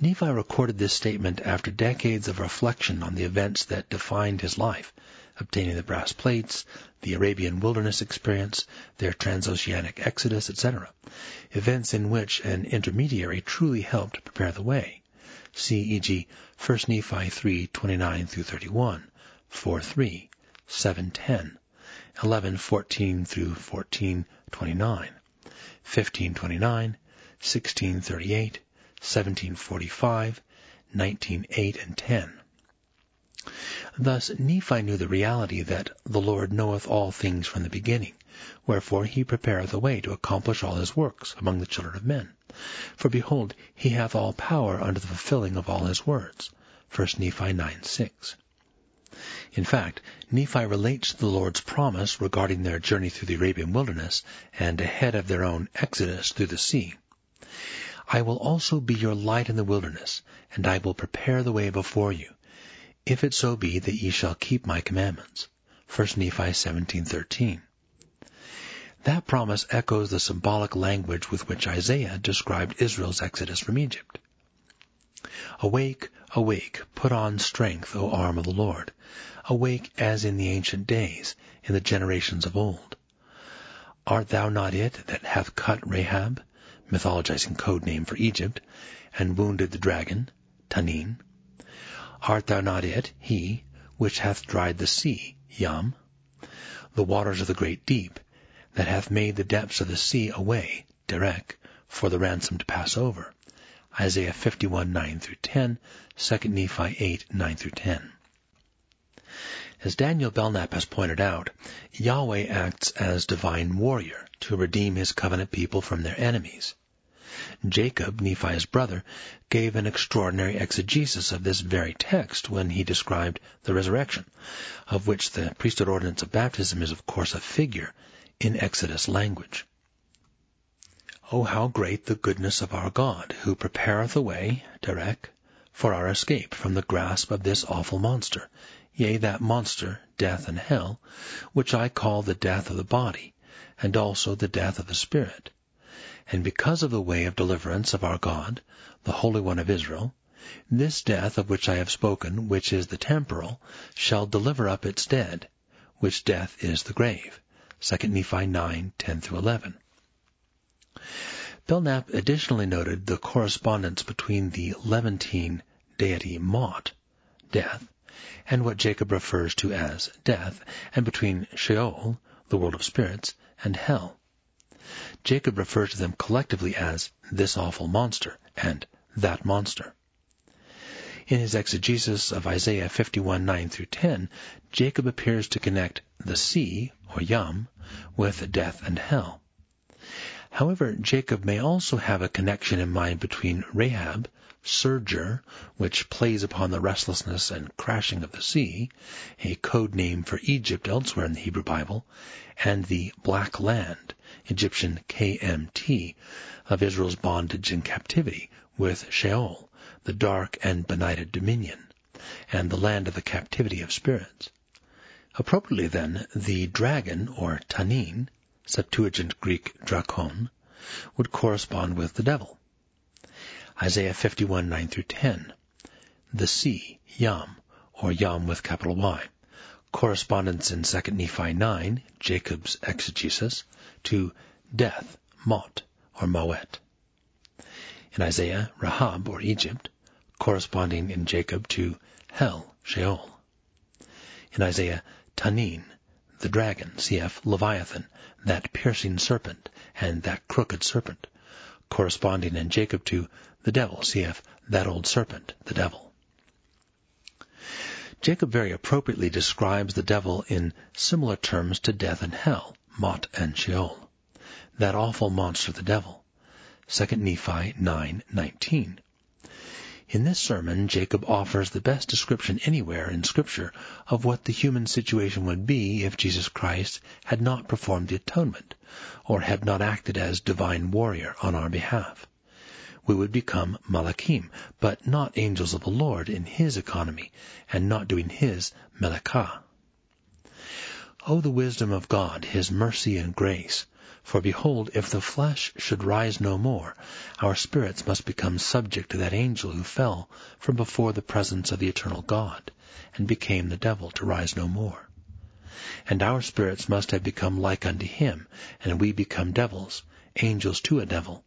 [SPEAKER 1] Nephi recorded this statement after decades of reflection on the events that defined his life, obtaining the brass plates, the Arabian wilderness experience, their transoceanic exodus, etc., events in which an intermediary truly helped prepare the way. See e.g. 1 Nephi 3:29 through 31, 4:3, 7:10, 11:14 through 14:29, 15:29, 16:38, 17:45, 19:8 and 10. Thus Nephi knew the reality that the Lord knoweth all things from the beginning, wherefore he prepareth a way to accomplish all his works among the children of men. For behold, he hath all power unto the fulfilling of all his words. 1 Nephi 9:6. In fact, Nephi relates the Lord's promise regarding their journey through the Arabian wilderness and ahead of their own exodus through the sea. I will also be your light in the wilderness, and I will prepare the way before you, if it so be that ye shall keep my commandments. 1 Nephi 17:13. That promise echoes the symbolic language with which Isaiah described Israel's exodus from Egypt. Awake, awake, put on strength, O arm of the Lord. Awake as in the ancient days, in the generations of old. Art thou not it that hath cut Rahab, mythologizing code name for Egypt, and wounded the dragon, Tanin? Art thou not it, he, which hath dried the sea, Yam? The waters of the great deep, that hath made the depths of the sea a way, Derek, for the ransom to pass over. Isaiah 51, 9 through 10, 2 Nephi 8, 9 through 10. As Daniel Belknap has pointed out, Yahweh acts as divine warrior to redeem his covenant people from their enemies. Jacob, Nephi's brother, gave an extraordinary exegesis of this very text when he described the resurrection, of which the priesthood ordinance of baptism is of course a figure in Exodus language. Oh, how great the goodness of our God, who prepareth a way, Derek, for our escape from the grasp of this awful monster, yea, that monster, death and hell, which I call the death of the body, and also the death of the spirit. And because of the way of deliverance of our God, the Holy One of Israel, this death of which I have spoken, which is the temporal, shall deliver up its dead, which death is the grave. 2 Nephi 9, 10-11. Belknap additionally noted the correspondence between the Levantine deity Mot, death, and what Jacob refers to as death, and between Sheol, the world of spirits, and hell. Jacob refers to them collectively as this awful monster and that monster. In his exegesis of Isaiah 51, 9 through 10, Jacob appears to connect the sea, or Yam, with death and hell. However, Jacob may also have a connection in mind between Rahab, surger, which plays upon the restlessness and crashing of the sea, a code name for Egypt elsewhere in the Hebrew Bible, and the Black Land, Egyptian KMT, of Israel's bondage and captivity, with Sheol, the dark and benighted dominion, and the land of the captivity of spirits. Appropriately then, the dragon, or Tanin, Septuagint Greek drakon, would correspond with the devil. Isaiah 51, 9 through 10. The sea, Yam, or Yam with capital Y. Correspondence in 2 Nephi 9, Jacob's exegesis, to death, Mot, or Mawet. In Isaiah, Rahab, or Egypt, corresponding in Jacob to hell, Sheol. In Isaiah, Tanin, the dragon, cf. Leviathan, that piercing serpent, and that crooked serpent, corresponding in Jacob to the devil, cf. that old serpent, the devil. Jacob very appropriately describes the devil in similar terms to death and hell, Mot and Sheol. That awful monster, the devil. 2 Nephi 9:19. In this sermon, Jacob offers the best description anywhere in Scripture of what the human situation would be if Jesus Christ had not performed the atonement, or had not acted as divine warrior on our behalf. We would become malachim, but not angels of the Lord in His economy, and not doing His melekah. Oh, the wisdom of God, His mercy and grace! For behold, if the flesh should rise no more, our spirits must become subject to that angel who fell from before the presence of the eternal God, and became the devil to rise no more. And our spirits must have become like unto him, and we become devils, angels to a devil,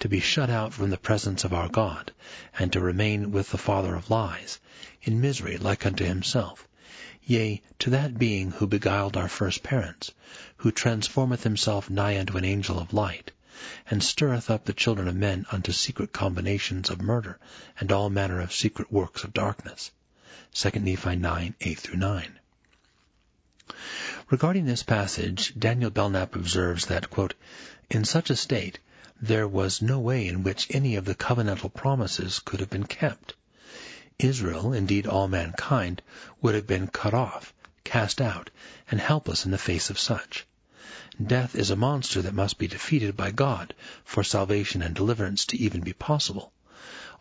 [SPEAKER 1] to be shut out from the presence of our God, and to remain with the father of lies, in misery like unto himself, yea, to that being who beguiled our first parents, who transformeth himself nigh unto an angel of light, and stirreth up the children of men unto secret combinations of murder, and all manner of secret works of darkness. 2 Nephi 9, 8-9. Regarding this passage, Daniel Belknap observes that, In such a state, there was no way in which any of the covenantal promises could have been kept. Israel, indeed all mankind, would have been cut off, cast out, and helpless in the face of such. Death is a monster that must be defeated by God for salvation and deliverance to even be possible.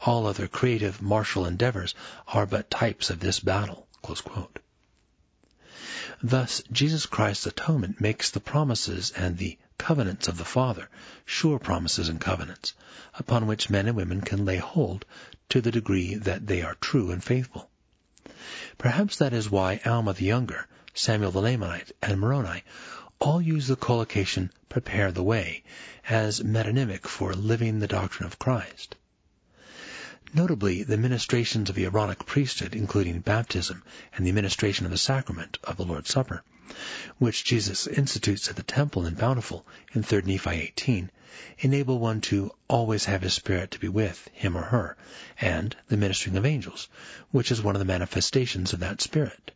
[SPEAKER 1] All other creative, martial endeavors are but types of this battle. Thus, Jesus Christ's atonement makes the promises and the covenants of the Father sure promises and covenants, upon which men and women can lay hold to the degree that they are true and faithful. Perhaps that is why Alma the Younger, Samuel the Lamanite, and Moroni all use the collocation prepare the way as metonymic for living the doctrine of Christ. Notably, the ministrations of the Aaronic priesthood, including baptism and the administration of the sacrament of the Lord's Supper, which Jesus institutes at the temple in Bountiful in 3 Nephi 18, enable one to always have his spirit to be with him or her, and the ministering of angels, which is one of the manifestations of that spirit.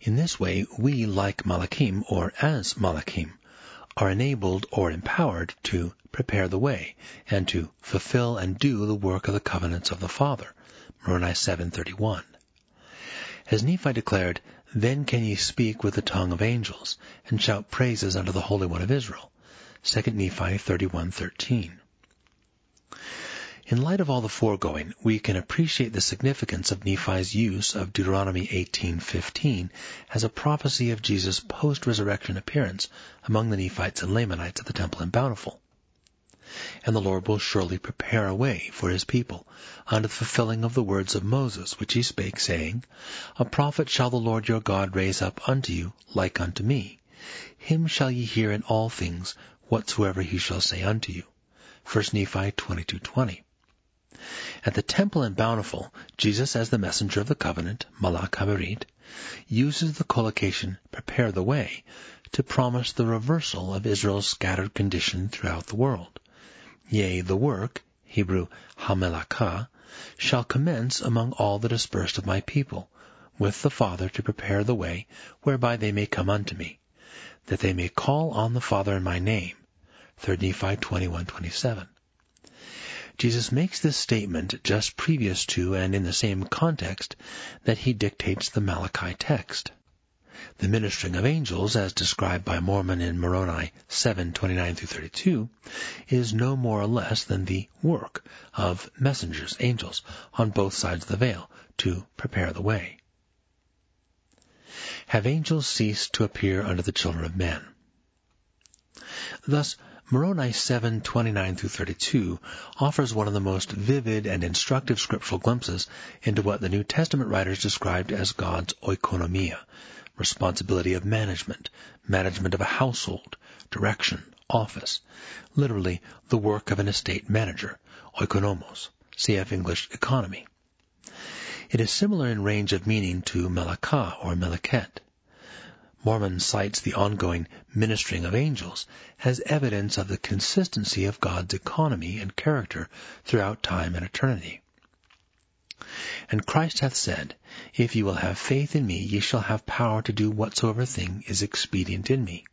[SPEAKER 1] In this way, we, like Malachim, or as Malachim, are enabled or empowered to prepare the way and to fulfill and do the work of the covenants of the Father. Moroni 7:31. As Nephi declared, Then can ye speak with the tongue of angels, and shout praises unto the Holy One of Israel. 2 Nephi 31:13. In light of all the foregoing, we can appreciate the significance of Nephi's use of Deuteronomy 18:15 as a prophecy of Jesus' post-resurrection appearance among the Nephites and Lamanites at the temple in Bountiful. And the Lord will surely prepare a way for his people unto the fulfilling of the words of Moses, which he spake, saying, A prophet shall the Lord your God raise up unto you, like unto me. Him shall ye hear in all things, whatsoever he shall say unto you. 1 Nephi 22:20. At the temple in Bountiful, Jesus as the messenger of the covenant, Malach HaBerit, uses the collocation, prepare the way, to promise the reversal of Israel's scattered condition throughout the world. Yea, the work, Hebrew Hamelakah, shall commence among all the dispersed of my people, with the Father to prepare the way whereby they may come unto me, that they may call on the Father in my name. 3 Nephi 21:27. Jesus makes this statement just previous to and in the same context that he dictates the Malachi text. The ministering of angels, as described by Mormon in Moroni 7:29 through 32, is no more or less than the work of messengers, angels, on both sides of the veil to prepare the way. Have angels ceased to appear unto the children of men? Thus, Moroni 7:29 through 32 offers one of the most vivid and instructive scriptural glimpses into what the New Testament writers described as God's oikonomia, responsibility of management, management of a household, direction, office, literally the work of an estate manager, oikonomos, cf. English economy. It is similar in range of meaning to melakah or melaket. Mormon cites the ongoing ministering of angels as evidence of the consistency of God's economy and character throughout time and eternity. And Christ hath said, If ye will have faith in me, ye shall have power to do whatsoever thing is expedient in me.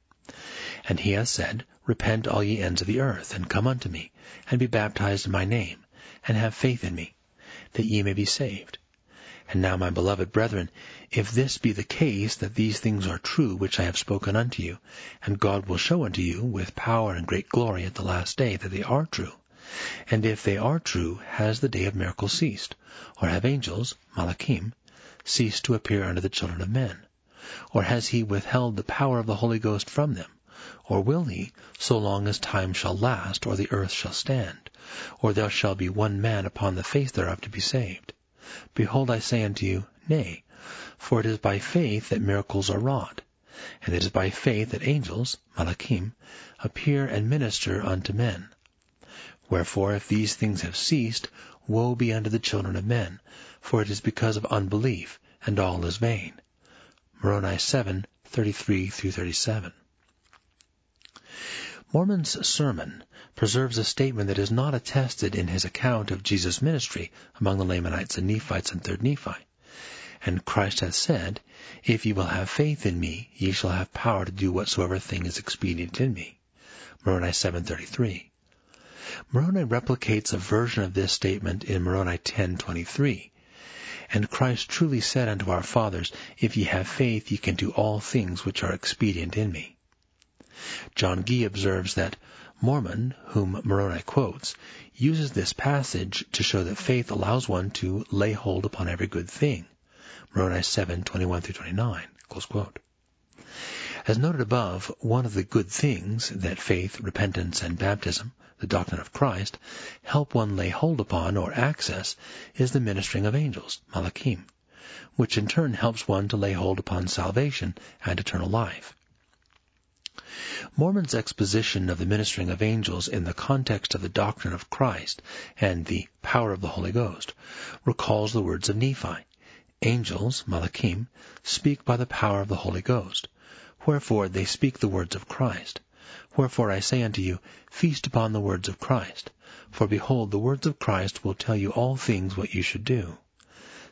[SPEAKER 1] And he hath said, Repent all ye ends of the earth, and come unto me, and be baptized in my name, and have faith in me, that ye may be saved. And now, my beloved brethren, if this be the case, that these things are true which I have spoken unto you, and God will show unto you, with power and great glory at the last day, that they are true, and if they are true, has the day of miracles ceased? Or have angels, malachim, ceased to appear unto the children of men? Or has he withheld the power of the Holy Ghost from them? Or will he, so long as time shall last, or the earth shall stand? Or there shall be one man upon the face thereof to be saved? Behold, I say unto you, Nay, for it is by faith that miracles are wrought, and it is by faith that angels, malachim, appear and minister unto men. Wherefore, if these things have ceased, woe be unto the children of men, for it is because of unbelief, and all is vain. Moroni 7, 33 through 37. Mormon's sermon preserves a statement that is not attested in his account of Jesus' ministry among the Lamanites and Nephites in 3rd Nephi. And Christ hath said, If ye will have faith in me, ye shall have power to do whatsoever thing is expedient in me. Moroni 7.33. Moroni replicates a version of this statement in Moroni 10.23. And Christ truly said unto our fathers, If ye have faith, ye can do all things which are expedient in me. John Gee observes that Mormon, whom Moroni quotes, uses this passage to show that faith allows one to lay hold upon every good thing. Moroni 7, 21 through 29. As noted above, one of the good things that faith, repentance, and baptism, the doctrine of Christ, help one lay hold upon or access is the ministering of angels, malachim, which in turn helps one to lay hold upon salvation and eternal life. Mormon's exposition of the ministering of angels in the context of the doctrine of Christ and the power of the Holy Ghost recalls the words of Nephi. Angels, malachim, speak by the power of the Holy Ghost. Wherefore they speak the words of Christ. Wherefore I say unto you, feast upon the words of Christ. For behold, the words of Christ will tell you all things what you should do.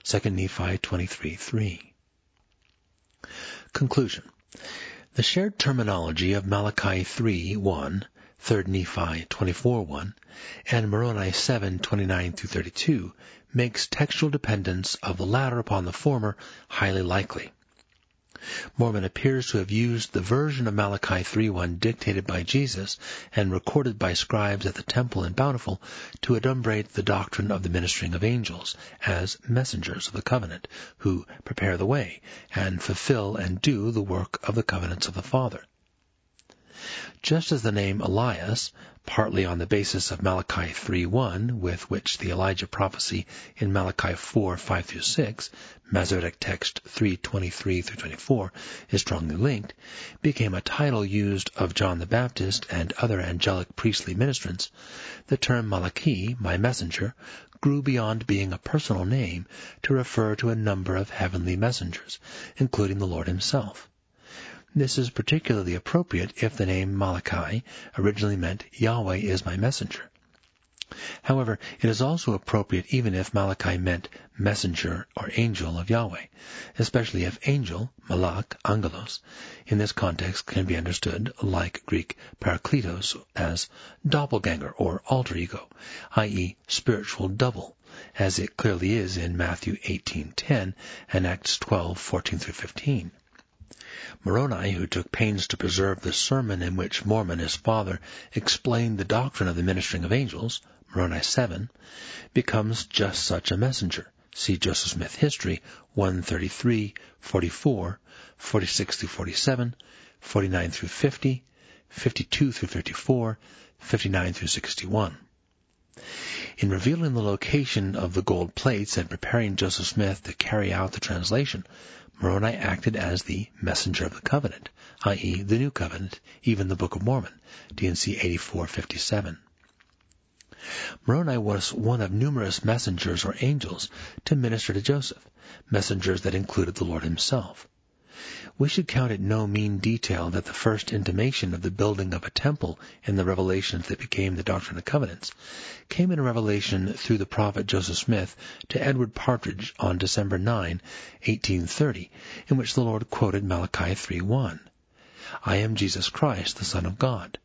[SPEAKER 1] 2 Nephi 23:3. Conclusion. The shared terminology of Malachi 3, 1, 3 Nephi 24, 1, and Moroni 7, 29 32 makes textual dependence of the latter upon the former highly likely. Mormon appears to have used the version of Malachi 3.1 dictated by Jesus and recorded by scribes at the temple in Bountiful to adumbrate the doctrine of the ministering of angels as messengers of the covenant who prepare the way and fulfill and do the work of the covenants of the Father. Just as the name Elias, partly on the basis of Malachi 3.1, with which the Elijah prophecy in Malachi 4.5-6, Masoretic text 3.23-24, is strongly linked, became a title used of John the Baptist and other angelic priestly ministrants, the term Malachi, my messenger, grew beyond being a personal name to refer to a number of heavenly messengers, including the Lord himself. This is particularly appropriate if the name Malachi originally meant Yahweh is my messenger. However, it is also appropriate even if Malachi meant messenger or angel of Yahweh, especially if angel, malak, angelos, in this context can be understood, like Greek parakletos, as doppelganger or alter ego, i.e. spiritual double, as it clearly is in Matthew 18.10 and Acts 12.14-15. Moroni, who took pains to preserve the sermon in which Mormon, his father, explained the doctrine of the ministering of angels, Moroni 7, becomes just such a messenger. See Joseph Smith History 133, 44, 46 through 47, 49 through 50, 52 through 54, 59 through 61. In revealing the location of the gold plates and preparing Joseph Smith to carry out the translation, Moroni acted as the messenger of the covenant, i.e. the new covenant, even the Book of Mormon, D&C 8457. Moroni was one of numerous messengers or angels to minister to Joseph, messengers that included the Lord himself. We should count it no mean detail that the first intimation of the building of a temple in the revelations that became the Doctrine and Covenants came in a revelation through the prophet Joseph Smith to Edward Partridge on December 9, 1830, in which the Lord quoted Malachi 3.1. I am Jesus Christ, the Son of God.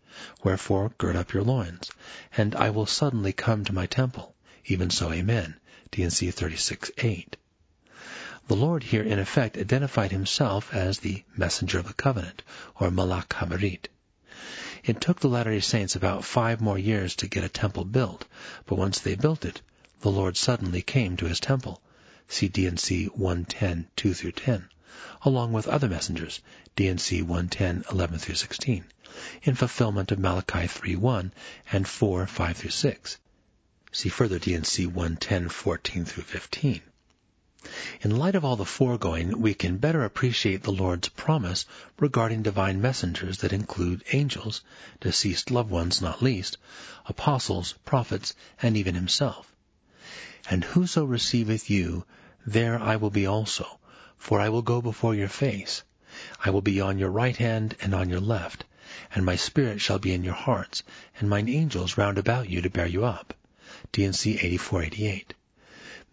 [SPEAKER 1] Wherefore gird up your loins, and I will suddenly come to my temple. Even so, Amen. D&C 36.8. The Lord here in effect identified himself as the messenger of the covenant, or Malach HaBerit. It took the Latter-day Saints about five more years to get a temple built, but once they built it, the Lord suddenly came to his temple. See D&C 110, 2 through 10, along with other messengers, D&C 110, 11 through 16, in fulfillment of Malachi 3, 1 and 4, 5 through 6. See further D&C 110, 14 through 15. In light of all the foregoing, we can better appreciate the Lord's promise regarding divine messengers that include angels, deceased loved ones not least, apostles, prophets, and even himself. And whoso receiveth you, there I will be also, for I will go before your face. I will be on your right hand and on your left, and my spirit shall be in your hearts, and mine angels round about you to bear you up. D&C 8488.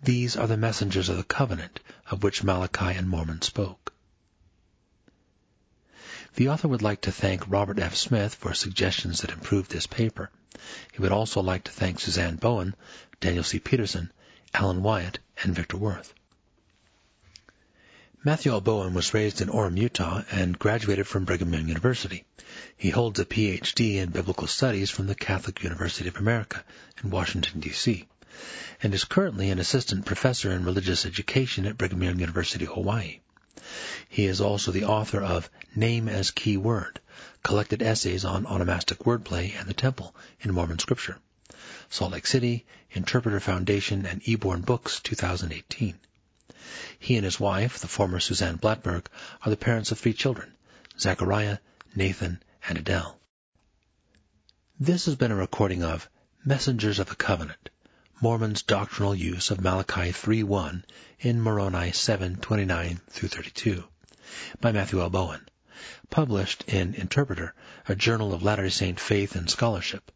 [SPEAKER 1] These are the messengers of the covenant of which Malachi and Mormon spoke. The author would like to thank Robert F. Smith for suggestions that improved this paper. He would also like to thank Suzanne Bowen, Daniel C. Peterson, Allen Wyatt, and Victor Worth. Matthew L. Bowen was raised in Orem, Utah, and graduated from Brigham Young University. He holds a Ph.D. in Biblical Studies from the Catholic University of America in Washington, D.C and is currently an assistant professor in religious education at Brigham Young University, Hawaii. He is also the author of Name as Key Word, collected essays on onomastic wordplay and the temple in Mormon scripture. Salt Lake City, Interpreter Foundation, and Eborn Books, 2018. He and his wife, the former Suzanne Blattberg, are the parents of three children, Zachariah, Nathan, and Adele. This has been a recording of Messengers of the Covenant, Mormon's doctrinal use of Malachi 3.1 in Moroni 7:29 through 32 by Matthew L. Bowen, published in Interpreter, a journal of Latter-day Saint faith and scholarship,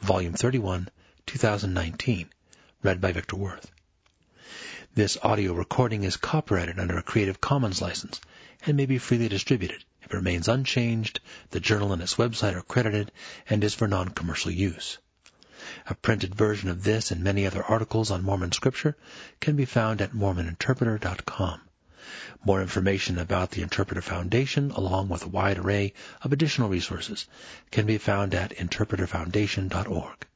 [SPEAKER 1] volume 31, 2019, read by Victor Worth. This audio recording is copyrighted under a Creative Commons license and may be freely distributed. If it remains unchanged, the journal and its website are credited and is for non-commercial use. A printed version of this and many other articles on Mormon scripture can be found at mormoninterpreter.com. More information about the Interpreter Foundation, along with a wide array of additional resources, can be found at interpreterfoundation.org.